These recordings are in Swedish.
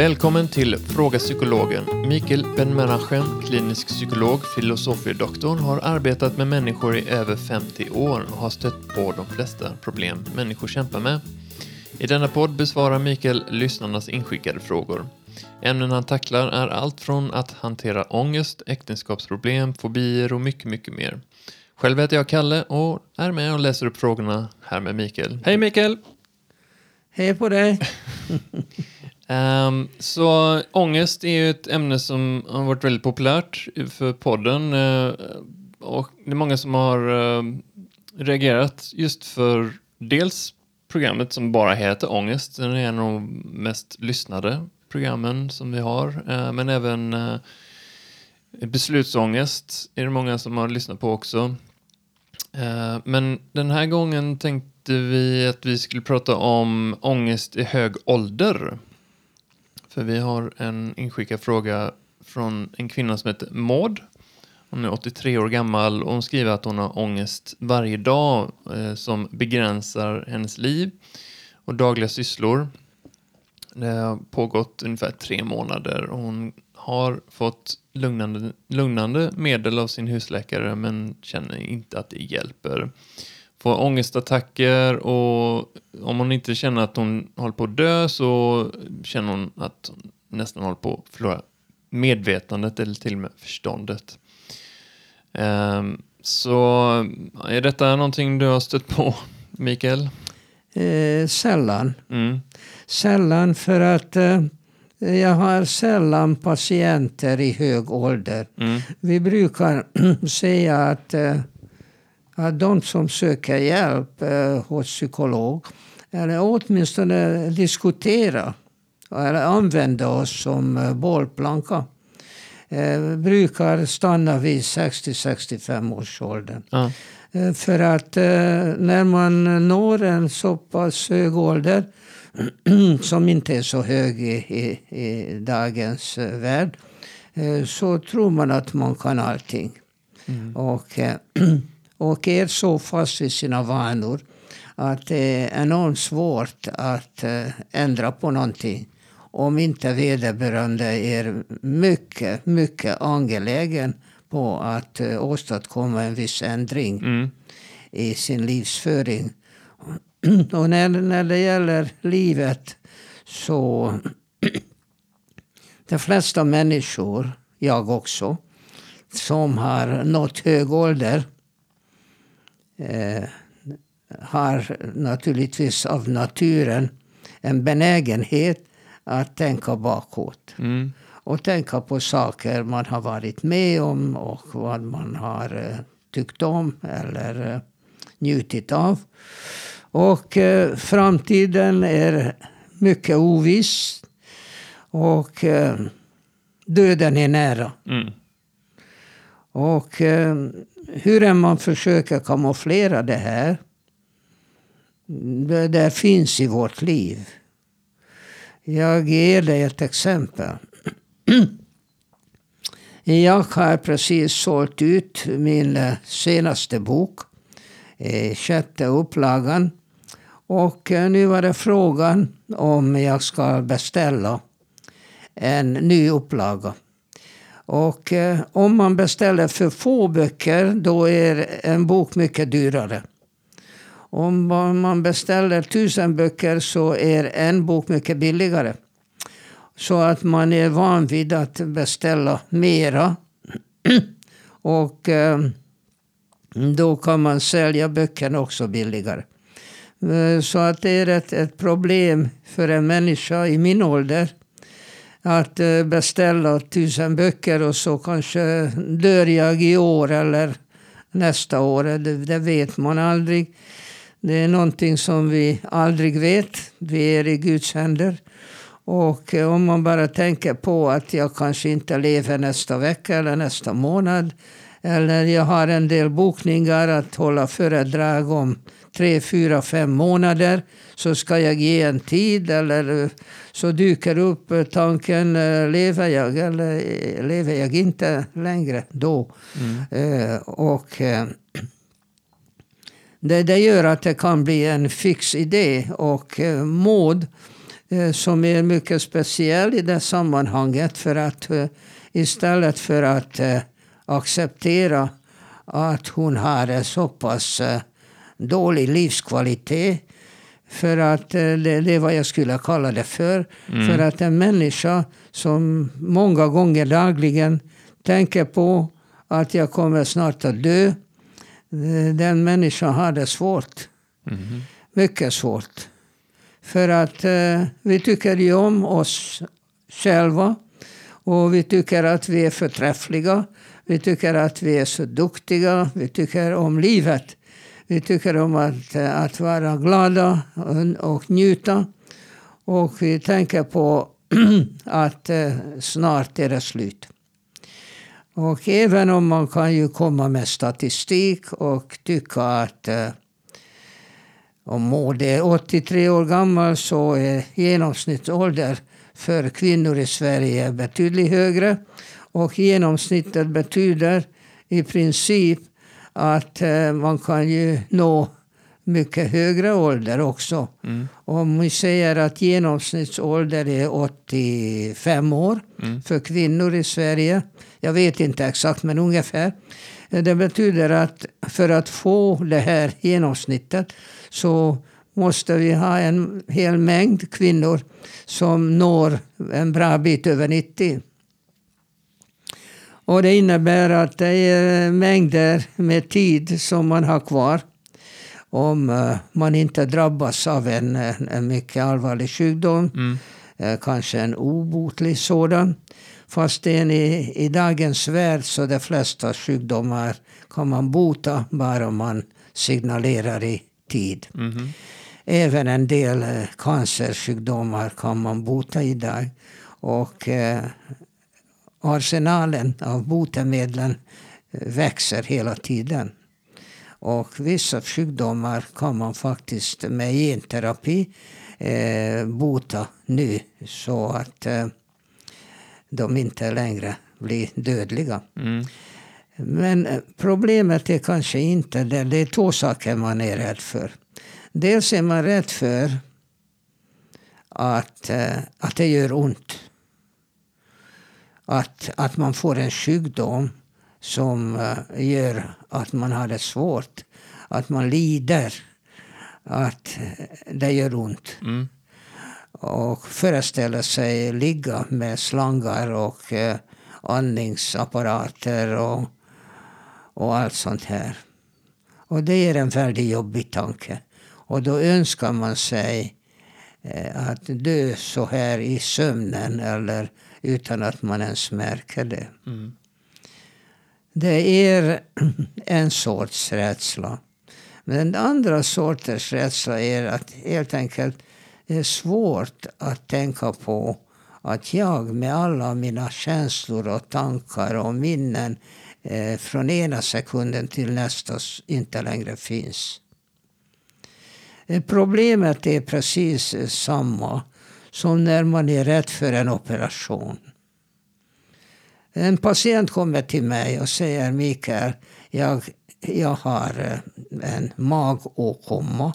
Välkommen till Fråga Psykologen. Mikael Ben-Menachem, klinisk psykolog, filosofiedoktor, har arbetat med människor i över 50 år och har stött på de flesta problem människor kämpar med. I denna podd besvarar Mikael lyssnarnas inskickade frågor. Ämnen han tacklar är allt från att hantera ångest, äktenskapsproblem, fobier och mycket, mycket mer. Själv heter jag Kalle och är med och läser upp frågorna här med Mikael. Hej Mikael! Hej på dig! Um, så ångest är ju ett ämne som har varit väldigt populärt för podden. Uh, och det är många som har uh, reagerat just för dels programmet som bara heter Ångest. Den är en av de mest lyssnade programmen som vi har. Uh, men även Beslutsångest är det många som har lyssnat på också. men den här gången tänkte vi att vi skulle prata om ångest i hög ålder. För vi har en inskickad fråga från en kvinna som heter Maud. Hon är 83 år gammal och hon skriver att hon har ångest varje dag eh, som begränsar hennes liv och dagliga sysslor. Det har pågått ungefär tre månader och hon har fått lugnande, lugnande medel av sin husläkare men känner inte att det hjälper får ångestattacker och om hon inte känner att hon håller på att dö så känner hon att hon nästan håller på att förlora medvetandet eller till och med förståndet. Um, så är detta någonting du har stött på, Mikael? Eh, sällan. Mm. Sällan för att eh, jag har sällan patienter i hög ålder. Mm. Vi brukar säga att eh, att de som söker hjälp eh, hos psykolog, eller åtminstone diskutera eller använda oss som eh, bollplanka, eh, brukar stanna vid 60-65 års ålder. Ja. Eh, för att eh, när man når en så pass hög ålder, som inte är så hög i, i, i dagens eh, värld, så tror man att man kan allting. Mm. Och och är så fast vid sina vanor att det är enormt svårt att eh, ändra på någonting om inte vederbörande är mycket, mycket angelägen på att eh, åstadkomma en viss ändring mm. i sin livsföring. Och när, när det gäller livet så de flesta människor, jag också, som har nått hög ålder eh, har naturligtvis av naturen en benägenhet att tänka bakåt. Mm. Och tänka på saker man har varit med om och vad man har eh, tyckt om eller eh, njutit av. Och eh, framtiden är mycket oviss. Och eh, döden är nära. Mm. Och eh, hur än man försöker kamouflera det här, det, där finns i vårt liv. Jag ger dig ett exempel. Jag har precis sålt ut min eh, senaste bok, eh, sjätte upplagan. Och eh, nu var det frågan om jag ska beställa en ny upplaga. Och eh, om man beställer för få böcker då är en bok mycket dyrare. Om man beställer tusen böcker så är en bok mycket billigare. Så att man är van vid att beställa mera. Och eh, då kan man sälja böckerna också billigare. Eh, så att det är ett, ett problem för en människa i min ålder att eh, beställa tusen böcker och så kanske dör jag i år eller nästa år. Det, det, vet man aldrig. Det är någonting som vi aldrig vet. Vi är i Guds händer. Och eh, om man bara tänker på att jag kanske inte lever nästa vecka eller nästa månad. Eller jag har en del bokningar att hålla föredrag om tre, fyra, fem månader så ska jag ge en tid eller eh, så dyker upp eh, tanken, eh, lever jag eller lever jag inte längre då? Mm. och det, det gör att det kan bli en fix idé och eh, som är mycket speciell i det sammanhanget. För att eh, istället för att eh, acceptera att hon har så pass dålig livskvalitet. För att det, det är vad jag skulle kalla det för. Mm. För att en människa som många gånger dagligen tänker på att jag kommer snart att dö. Den människan har det svårt. Mm. Mycket svårt. För att eh, vi tycker ju om oss själva. Och vi tycker att vi är förträffliga. Vi tycker att vi är så duktiga. Vi tycker om livet. Vi tycker om att, eh, att vara glada och, och njuta. Och vi tänker på att eh, snart är det slut. Och även om man kan ju komma med statistik och tycka att eh, om Maud är 83 år gammal så är genomsnittsålder för kvinnor i Sverige betydligt högre. Och genomsnittet betyder i princip att eh, man kan ju nå mycket högre ålder också. Mm. Om vi säger att genomsnittsålder är 85 år mm. för kvinnor i Sverige. Jag vet inte exakt, men ungefär. Det betyder att för att få det här genomsnittet så måste vi ha en hel mängd kvinnor som når en bra bit över 90. Och det innebär att det är mängder med tid som man har kvar om eh, man inte drabbas av en, en mycket allvarlig sjukdom. Mm. Eh, kanske en obotlig sådan. Fast i, i dagens värld så de flesta sjukdomar kan man bota bara man signalerar i tid. Mm. Även en del eh, cancersjukdomar kan man bota idag. Och eh, arsenalen av botemedlen växer hela tiden. Och vissa sjukdomar kan man faktiskt med genterapi eh, bota nu så att eh, de inte längre blir dödliga. Mm. Men eh, problemet är kanske inte det. Det är två saker man är rädd för. Dels är man rädd för att, eh, att det gör ont. Att, att man får en sjukdom som eh, gör att man har det svårt. Att man lider. Att det gör ont. Mm. Och föreställa sig ligga med slangar och eh, andningsapparater och, och allt sånt här. Och det är en väldigt jobbig tanke. Och då önskar man sig eh, att dö så här i sömnen eller utan att man ens märker det. Mm. Det är en sorts rädsla. Men den andra sortens rädsla är att helt enkelt det är svårt att tänka på att jag med alla mina känslor och tankar och minnen eh, från ena sekunden till nästa inte längre finns. Eh, problemet är precis samma som när man är rädd för en operation. En patient kommer till mig och säger Mikael, jag, jag har eh, en magåkomma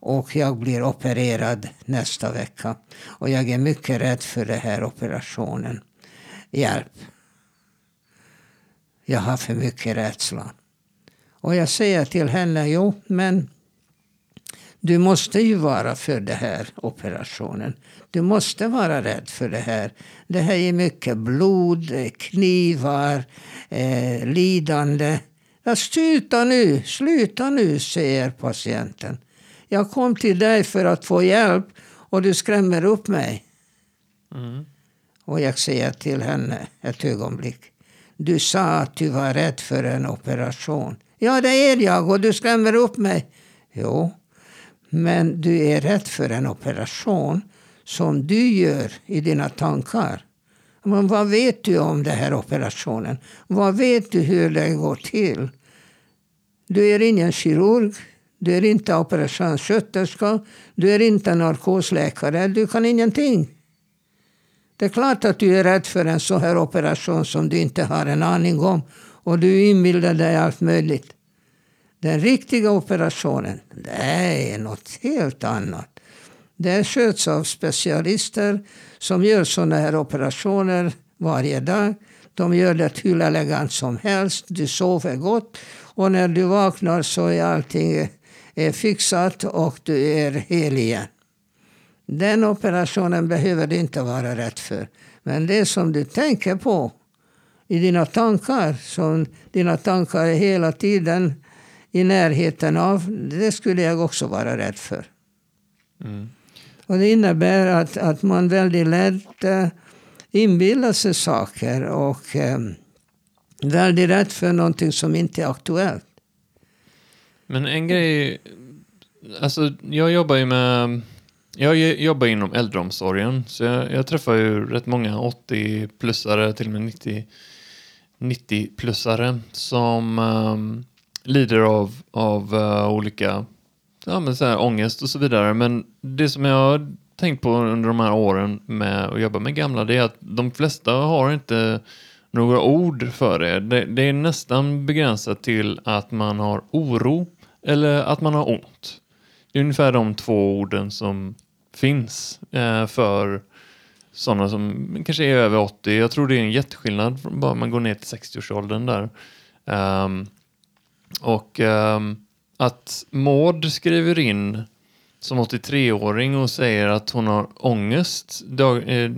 och jag blir opererad nästa vecka. Och jag är mycket rädd för den här operationen. Hjälp. Jag har för mycket rädsla. Och jag säger till henne, jo men du måste ju vara för den här operationen. Du måste vara rädd för det här. Det här är mycket blod, knivar, eh, lidande. Ja, sluta nu, sluta nu, säger patienten. Jag kom till dig för att få hjälp och du skrämmer upp mig. Mm. Och jag säger till henne ett ögonblick. Du sa att du var rädd för en operation. Ja, det är jag och du skrämmer upp mig. Jo, men du är rädd för en operation som du gör i dina tankar. Men vad vet du om den här operationen? Vad vet du hur den går till? Du är ingen kirurg. Du är inte operationssköterska. Du är inte narkosläkare. Du kan ingenting. Det är klart att du är rädd för en sån här operation som du inte har en aning om. Och du inbillar dig allt möjligt. Den riktiga operationen, det är något helt annat. Det sköts av specialister som gör sådana här operationer varje dag. De gör det hur elegant som helst. Du sover gott. Och när du vaknar så är allting är fixat och du är hel igen. Den operationen behöver du inte vara rädd för. Men det som du tänker på i dina tankar, som dina tankar är hela tiden i närheten av, det skulle jag också vara rädd för. Mm. Och det innebär att, att man väldigt lätt äh, inbillar sig saker och äh, väldigt rädd för någonting som inte är aktuellt. Men en grej, alltså jag jobbar ju med, jag jobbar inom äldreomsorgen, så jag, jag träffar ju rätt många 80-plussare, till och med 90, 90-plussare som um, lider av, av uh, olika ja, men så här, ångest och så vidare. Men det som jag har tänkt på under de här åren med att jobba med gamla, det är att de flesta har inte några ord för det. Det, det är nästan begränsat till att man har oro eller att man har ont. Det är ungefär de två orden som finns eh, för sådana som kanske är över 80. Jag tror det är en jätteskillnad bara man går ner till 60-årsåldern där. Um, och um, att Maud skriver in som 83-åring och säger att hon har ångest dag, eh,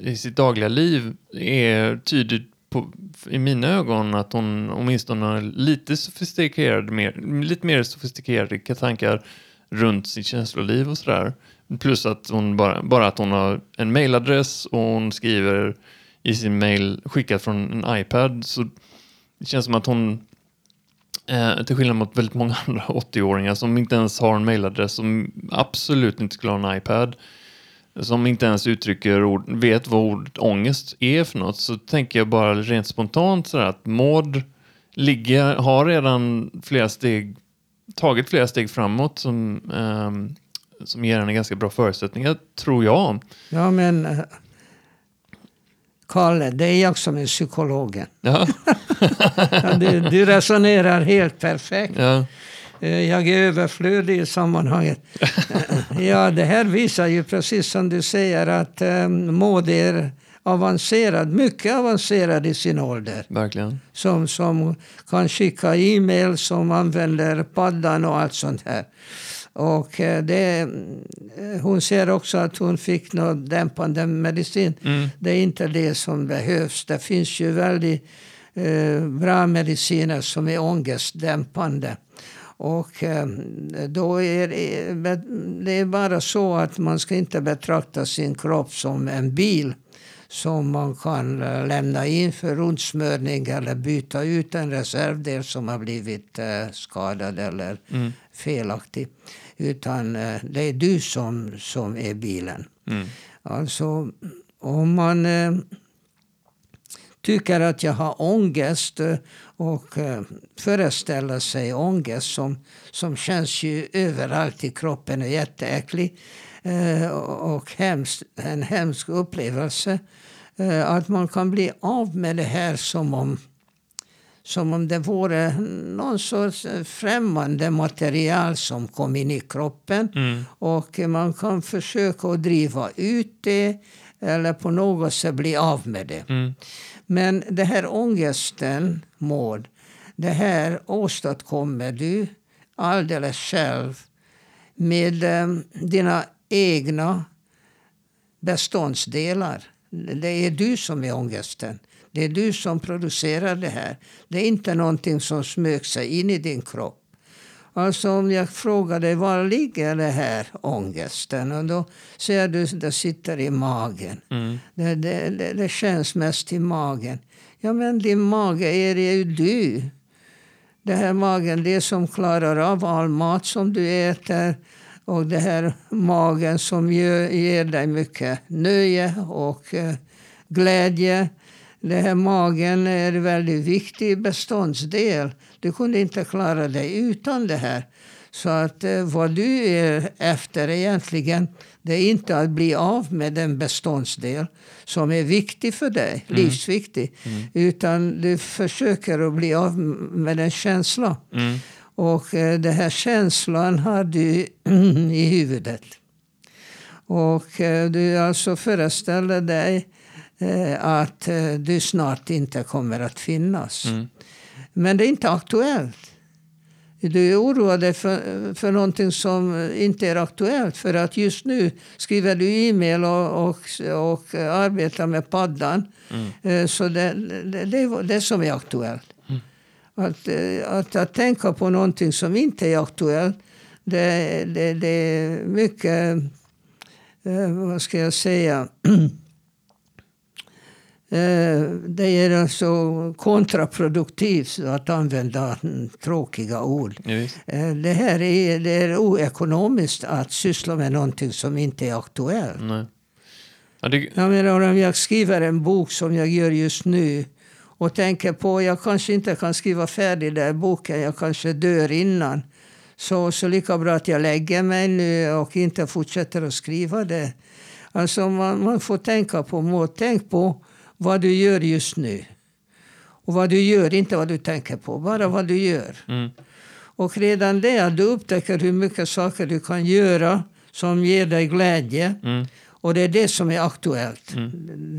i sitt dagliga liv är tydligt på, i mina ögon att hon åtminstone har lite sofistikerade, mer, lite mer sofistikerade tankar runt sitt känsloliv och sådär. Plus att hon bara, bara att hon har en mailadress och hon skriver i sin mail skickad från en iPad så det känns som att hon Eh, till skillnad mot väldigt många andra 80-åringar som inte ens har en mailadress, som absolut inte skulle ha en iPad, som inte ens uttrycker ord, vet vad ordet ångest är för något, så tänker jag bara rent spontant sådär att Maud ligger, har redan flera steg, tagit flera steg framåt som, eh, som ger henne ganska bra förutsättningar, tror jag. Ja, men eh, Kalle, det är jag som är psykologen. Ja. du, du, resonerar helt perfekt. Ja. Eh, jag är överflödig i sammanhanget. ja, det här visar ju precis som du säger att um, Maud är avancerad, mycket avancerad i sin ålder. Verkligen. Som, som kan skicka e-mail, som använder paddan och allt sånt här. Och eh, det, eh, hon ser också att hon fick något dämpande medicin. Mm. Det är inte det som behövs. Det finns ju väldigt eh, bra mediciner som är ångestdämpande. Och eh, då är det, det är bara så att man ska inte betrakta sin kropp som en bil som man kan eh, lämna in för rundsmörning eller byta ut en reservdel som har blivit eh, skadad eller mm. felaktig. Utan eh, det är du som, som är bilen. Mm. Alltså, om man eh, tycker att jag har ångest eh, och föreställer sig ångest som, som känns ju överallt i kroppen och jätteäcklig och hemskt, en hemsk upplevelse. Att man kan bli av med det här som om som om det vore någon sorts främmande material som kom in i kroppen. Mm. Och man kan försöka att driva ut det eller på något sätt bli av med det. Mm. Men det här ångesten, Maud, det här åstadkommer du alldeles själv med um, dina egna beståndsdelar. Det är du som är ångesten. Det är du som producerar det här. Det är inte någonting som smög sig in i din kropp. Alltså om jag frågar dig var ligger det här ångesten? Och då säger du att det sitter i magen. Mm. Det, det, det, det, känns mest i magen. Ja men din mage är ju du. Det här magen, det som klarar av all mat som du äter. Och det här magen som ger, ger dig mycket nöje och uh, glädje. Det här magen är en väldigt viktig beståndsdel. Du kunde inte klara dig utan det här. Så att eh, vad du är efter egentligen, det är inte att bli av med den beståndsdel som är viktig för dig, mm. livsviktig. Mm. Utan du försöker att bli av med en känsla. Mm. Och eh, den här känslan har du i huvudet. Och eh, du alltså föreställer dig att eh, du snart inte kommer att finnas. Mm. Men det är inte aktuellt. Du är oroad för, för någonting som inte är aktuellt. För att just nu skriver du e-mail och, och, och arbetar med paddan. Mm. Så det, det, det är det som är aktuellt. Mm. Att, att, att tänka på någonting som inte är aktuellt, det, det, det är mycket, vad ska jag säga, Eh, det är alltså kontraproduktivt att använda tråkiga ord. Eh, det här är, det är oekonomiskt att syssla med någonting som inte är aktuellt. Nej. Ja, det... Jag menar, om jag skriver en bok som jag gör just nu och tänker på jag kanske inte kan skriva färdig den boken, jag kanske dör innan. Så, så lika bra att jag lägger mig nu och inte fortsätter att skriva det. Alltså man, man får tänka på, må, tänk på vad du gör just nu. Och vad du gör, inte vad du tänker på, bara vad du gör. Mm. Och redan det, du upptäcker hur mycket saker du kan göra som ger dig glädje. Mm. Och det är det som är aktuellt. Mm.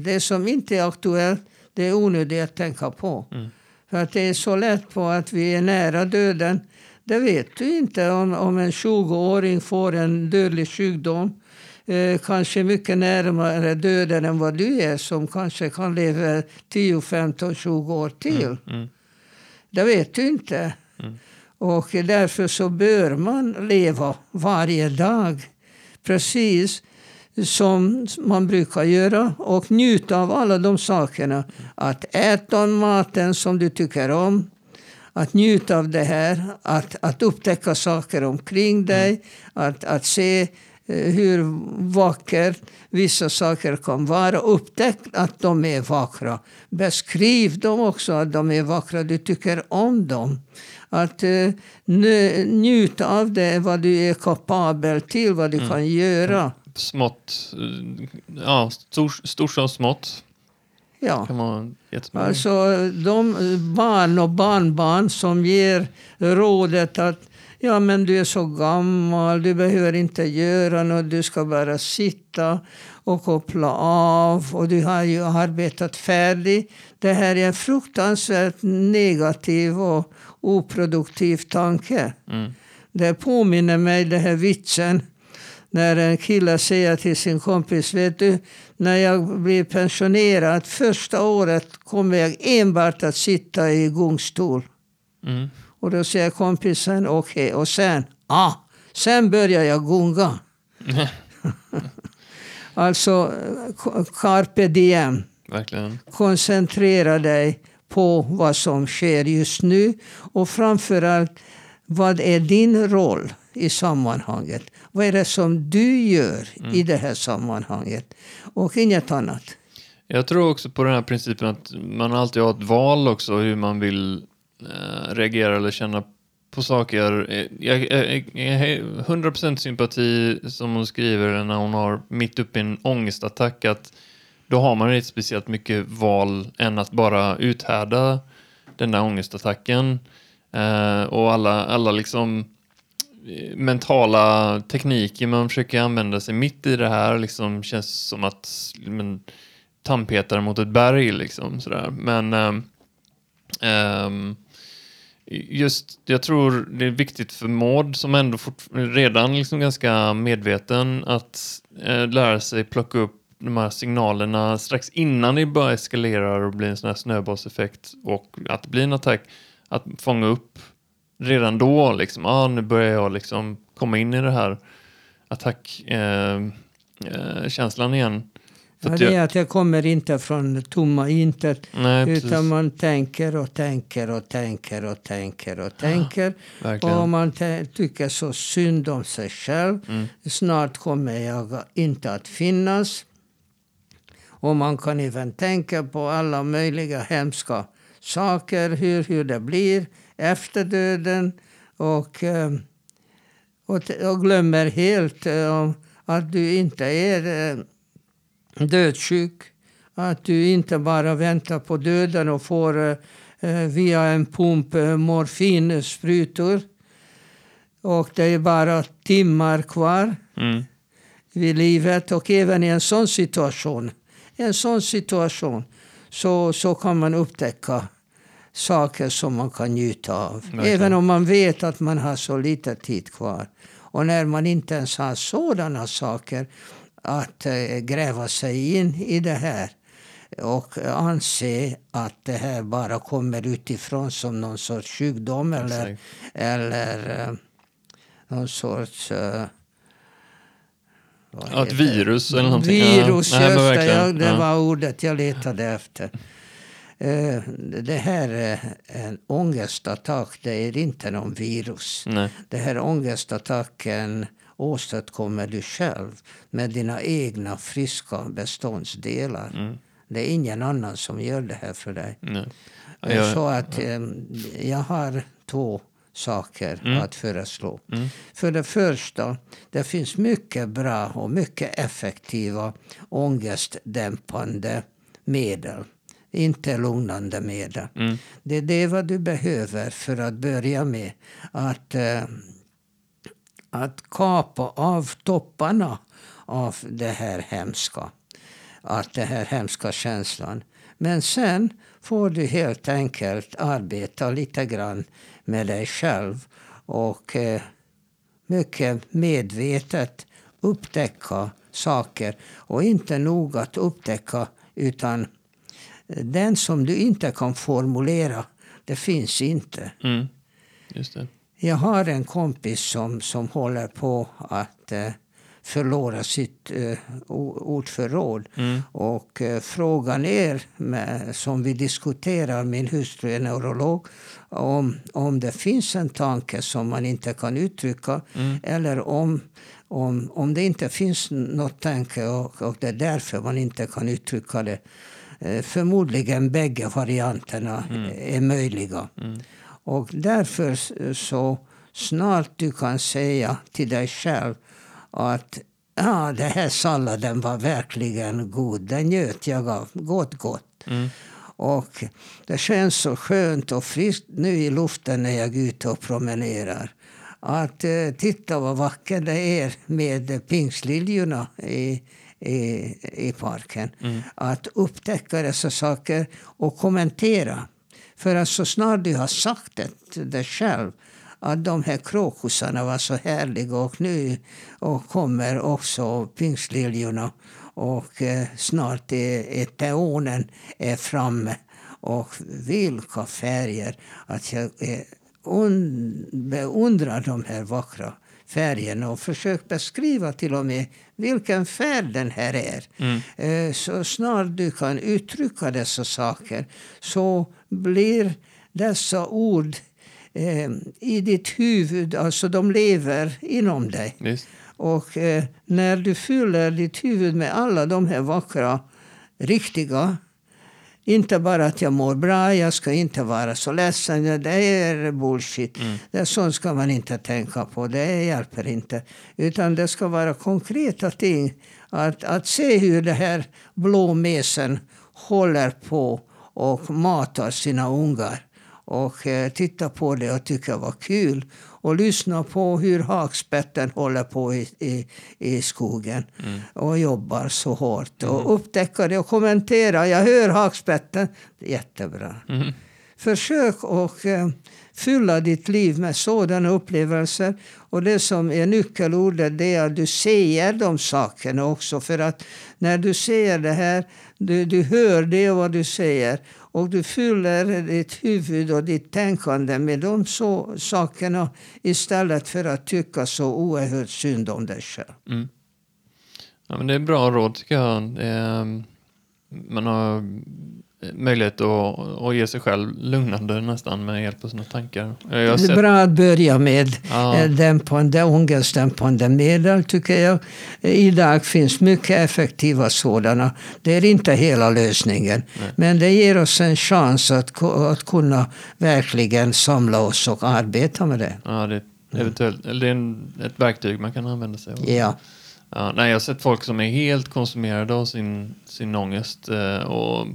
Det som inte är aktuellt, det är onödigt att tänka på. Mm. För att det är så lätt på att vi är nära döden. Det vet du inte om, om en 20-åring får en dödlig sjukdom eh, kanske mycket närmare döden än vad du är som kanske kan leva 10, 15, 20 år till. Mm, mm. Det vet du inte. Mm. Och därför så bör man leva varje dag precis som man brukar göra och njuta av alla de sakerna. Att äta maten som du tycker om, att njuta av det här, att, att upptäcka saker omkring dig, mm. att, att se hur vackert vissa saker kan vara. Upptäck att de är vackra. Beskriv dem också att de är vackra. Du tycker om dem. Att uh, njuta av det, vad du är kapabel till, vad du mm. kan göra. Smått, eh, ja, stort stor som smått. Ja. Alltså de barn och barnbarn som ger rådet att Ja, men du är så gammal, du behöver inte göra något, du ska bara sitta och koppla av och du har ju arbetat färdigt. Det här är en fruktansvärt negativ och oproduktiv tanke. Mm. Det påminner mig den här vitsen när en kille säger till sin kompis, vet du, när jag blir pensionerad första året kommer jag enbart att sitta i gungstol. Mm. Och då säger kompisen okej. Okay. Och sen, ah, sen börjar jag gunga. alltså, carpe diem. Verkligen. Koncentrera dig på vad som sker just nu. Och framförallt, vad är din roll i sammanhanget? Vad är det som du gör mm. i det här sammanhanget? Och inget annat. Jag tror också på den här principen att man alltid har ett val också hur man vill Eh, reagera eller känna på saker. Jag, har 100% sympati som hon skriver när hon har mitt uppe i en ångestattack att då har man inte speciellt mycket val än att bara uthärda den där ångestattacken. Eh, och alla, alla liksom eh, mentala tekniker man försöker använda sig mitt i det här liksom känns som att men, tandpetare mot ett berg liksom sådär. Men eh, eh, just, jag tror det är viktigt för Maud som ändå fort, redan liksom ganska medveten att eh, lära sig plocka upp de här signalerna strax innan det bara eskalerar och blir en sån här snöbollseffekt och att det blir en attack. Att fånga upp redan då liksom, ah, nu börjar jag liksom komma in i det här attackkänslan eh, eh, igen. Ja, det är att det kommer inte från tomma intet. Nej, utan precis. man tänker och tänker och tänker och tänker och tänker. Ja, och man tycker så synd om sig själv. Mm. Snart kommer jag inte att finnas. Och man kan även tänka på alla möjliga hemska saker. Hur, hur det blir efter döden. Och, eh, och, och glömmer helt eh, att du inte är eh, dödssjuk. Att du inte bara väntar på döden och får eh, via en pump eh, morfinsprutor. Och det är bara timmar kvar. Mm. vid livet och även i en sån situation, en sån situation så, så kan man upptäcka saker som man kan njuta av. Verkligen. Även om man vet att man har så lite tid kvar. Och när man inte ens har sådana saker att äh, gräva sig in i det här och anse att det här bara kommer utifrån som någon sorts sjukdom eller, eller uh, någon sorts... Ja, ett virus eller någonting. Virus, ja. just det. Ja, det ja. var ordet jag letade efter. Det här är en ångestattack, det är inte någon virus. Nej. Det här ångestattacken åstadkommer du själv med dina egna friska beståndsdelar. Mm. Det är ingen annan som gör det här för dig. Jag, så att eh, jag har två saker mm. att föreslå. Mm. För det första, det finns mycket bra och mycket effektiva ångestdämpande medel. Inte lugnande medel. Mm. Det är det vad du behöver för att börja med. Att, eh, att kapa av topparna av det här hemska att det här hemska känslan. Men sen får du helt enkelt arbeta lite grann med dig själv och eh, mycket medvetet upptäcka saker. Och inte nog att upptäcka, utan den som du inte kan formulera, det finns inte. Mm. Just det. Jag har en kompis som, som håller på att eh, förlora sitt eh, ordförråd. Mm. Och eh, frågan är, med, som vi diskuterar, min hustru är neurolog, om, om det finns en tanke som man inte kan uttrycka mm. eller om, om, om det inte finns något tanke och, och det är därför man inte kan uttrycka det. Eh, förmodligen bägge varianterna mm. är möjliga. Och därför så snart du kan säga till dig själv att ja, den här salladen var verkligen god. Den njöt jag av. Gott, gott. Mm. Och det känns så skönt och friskt nu i luften när jag är ute och promenerar. Att eh, titta vad vackert det är med pingstliljorna i, i, i parken. Mm. Att upptäcka dessa saker och kommentera. För att så snart du har sagt det, det själv att de här krokusarna var så härliga och nu och kommer också pingstliljorna och eh, snart är, är teonen är framme. Och vilka färger! Att jag eh, beundrar de här vackra färgerna och försökt beskriva till och med vilken färg den här är. Mm. Eh, så snart du kan uttrycka dessa saker så blir dessa ord eh, i ditt huvud, alltså de lever inom dig. Just. Och eh, när du fyller ditt huvud med alla de här vackra, riktiga inte bara att jag mår bra, jag ska inte vara så ledsen. Det är bullshit. Mm. Det sånt ska man inte tänka på. Det hjälper inte. Utan det ska vara konkreta ting. Att, att se hur det här blåmesen håller på och matar sina ungar och eh, titta på det och tycka var kul. Och lyssna på hur hakspetten håller på i, i, i skogen mm. och jobbar så hårt. Mm. Och upptäcka det och kommentera. Jag hör hakspetten. Jättebra. Mm. Försök att eh, fylla ditt liv med sådana upplevelser. Och det som är nyckelordet det är att du ser de sakerna också. För att när du ser det här, du, du hör det vad du säger och du fyller ditt huvud och ditt tänkande med de så, sakerna istället för att tycka så oerhört synd om dig själv. Mm. Ja, men det är bra råd tycker jag. Är, man har möjlighet att, att ge sig själv lugnande nästan med hjälp av sina tankar. det är bra att börja med ja. Eh, dämpande, ångestdämpande medel tycker jag. Idag finns mycket effektiva sådana. Det är inte hela lösningen. Nej. Men det ger oss en chans att, att kunna verkligen samla oss och arbeta med det. Ja, det, eventuellt, det är en, ett verktyg man kan använda sig av. Ja. Ja, nej, jag har sett folk som är helt konsumerade av sin, sin ångest eh, och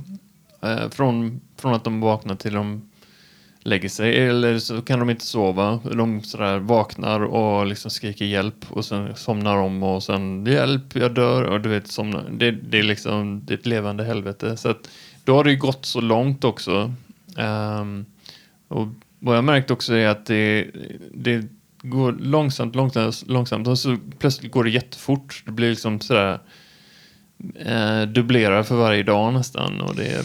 Eh, från, från att de vaknar till de lägger sig. Eller så kan de inte sova. De sådär vaknar och liksom skriker hjälp och sen somnar de och sen hjälp, jag dör och du vet somnar. Det, det är liksom det är ett levande helvete. Så att då har det ju gått så långt också. Um, och vad jag märkt också är att det, det går långsamt, långsamt, långsamt och så plötsligt går det jättefort. Det blir liksom sådär eh, dubblerar för varje dag nästan. Och det,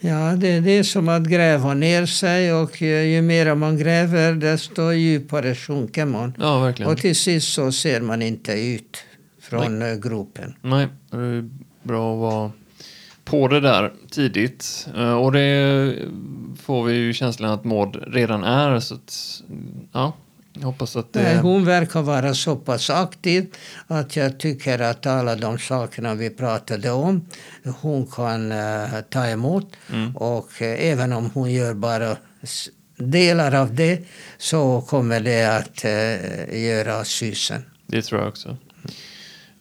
Ja, det, det är som att gräva ner sig och ju mer man gräver desto djupare sjunker man. Ja, verkligen. Och till sist så ser man inte ut från Nej. Eh, gropen. Nej, det är bra att vara på det där tidigt. Eh, och det får vi ju känslan att Maud redan är. Så att, ja, jag hoppas att det... Nej, hon verkar vara så pass aktiv att jag tycker att alla de sakerna vi pratade om, hon kan uh, ta emot. Mm. Och uh, även om hon gör bara delar av det så kommer det att uh, göra susen. Det tror jag också.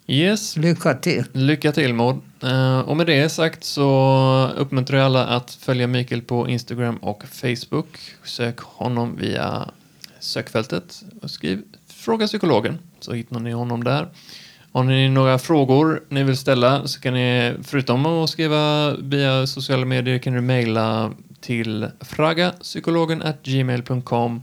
Yes. Lycka till. Lycka till Maud. Uh, och med det sagt så uppmuntrar jag alla att följa Mikael på Instagram och Facebook. Sök honom via sökfältet och skriv Fråga psykologen så hittar ni honom där. Har ni några frågor ni vill ställa så kan ni förutom att skriva via sociala medier kan ni mejla till fragapsykologen.gmail.com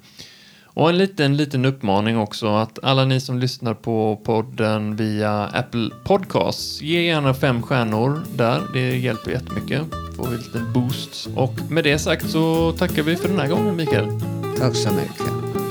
och en liten, liten uppmaning också att alla ni som lyssnar på podden via Apple Podcasts, ge gärna fem stjärnor där. Det hjälper jättemycket. Får vi en liten boost. Och med det sagt så tackar vi för den här gången, Mikael. Tack så mycket.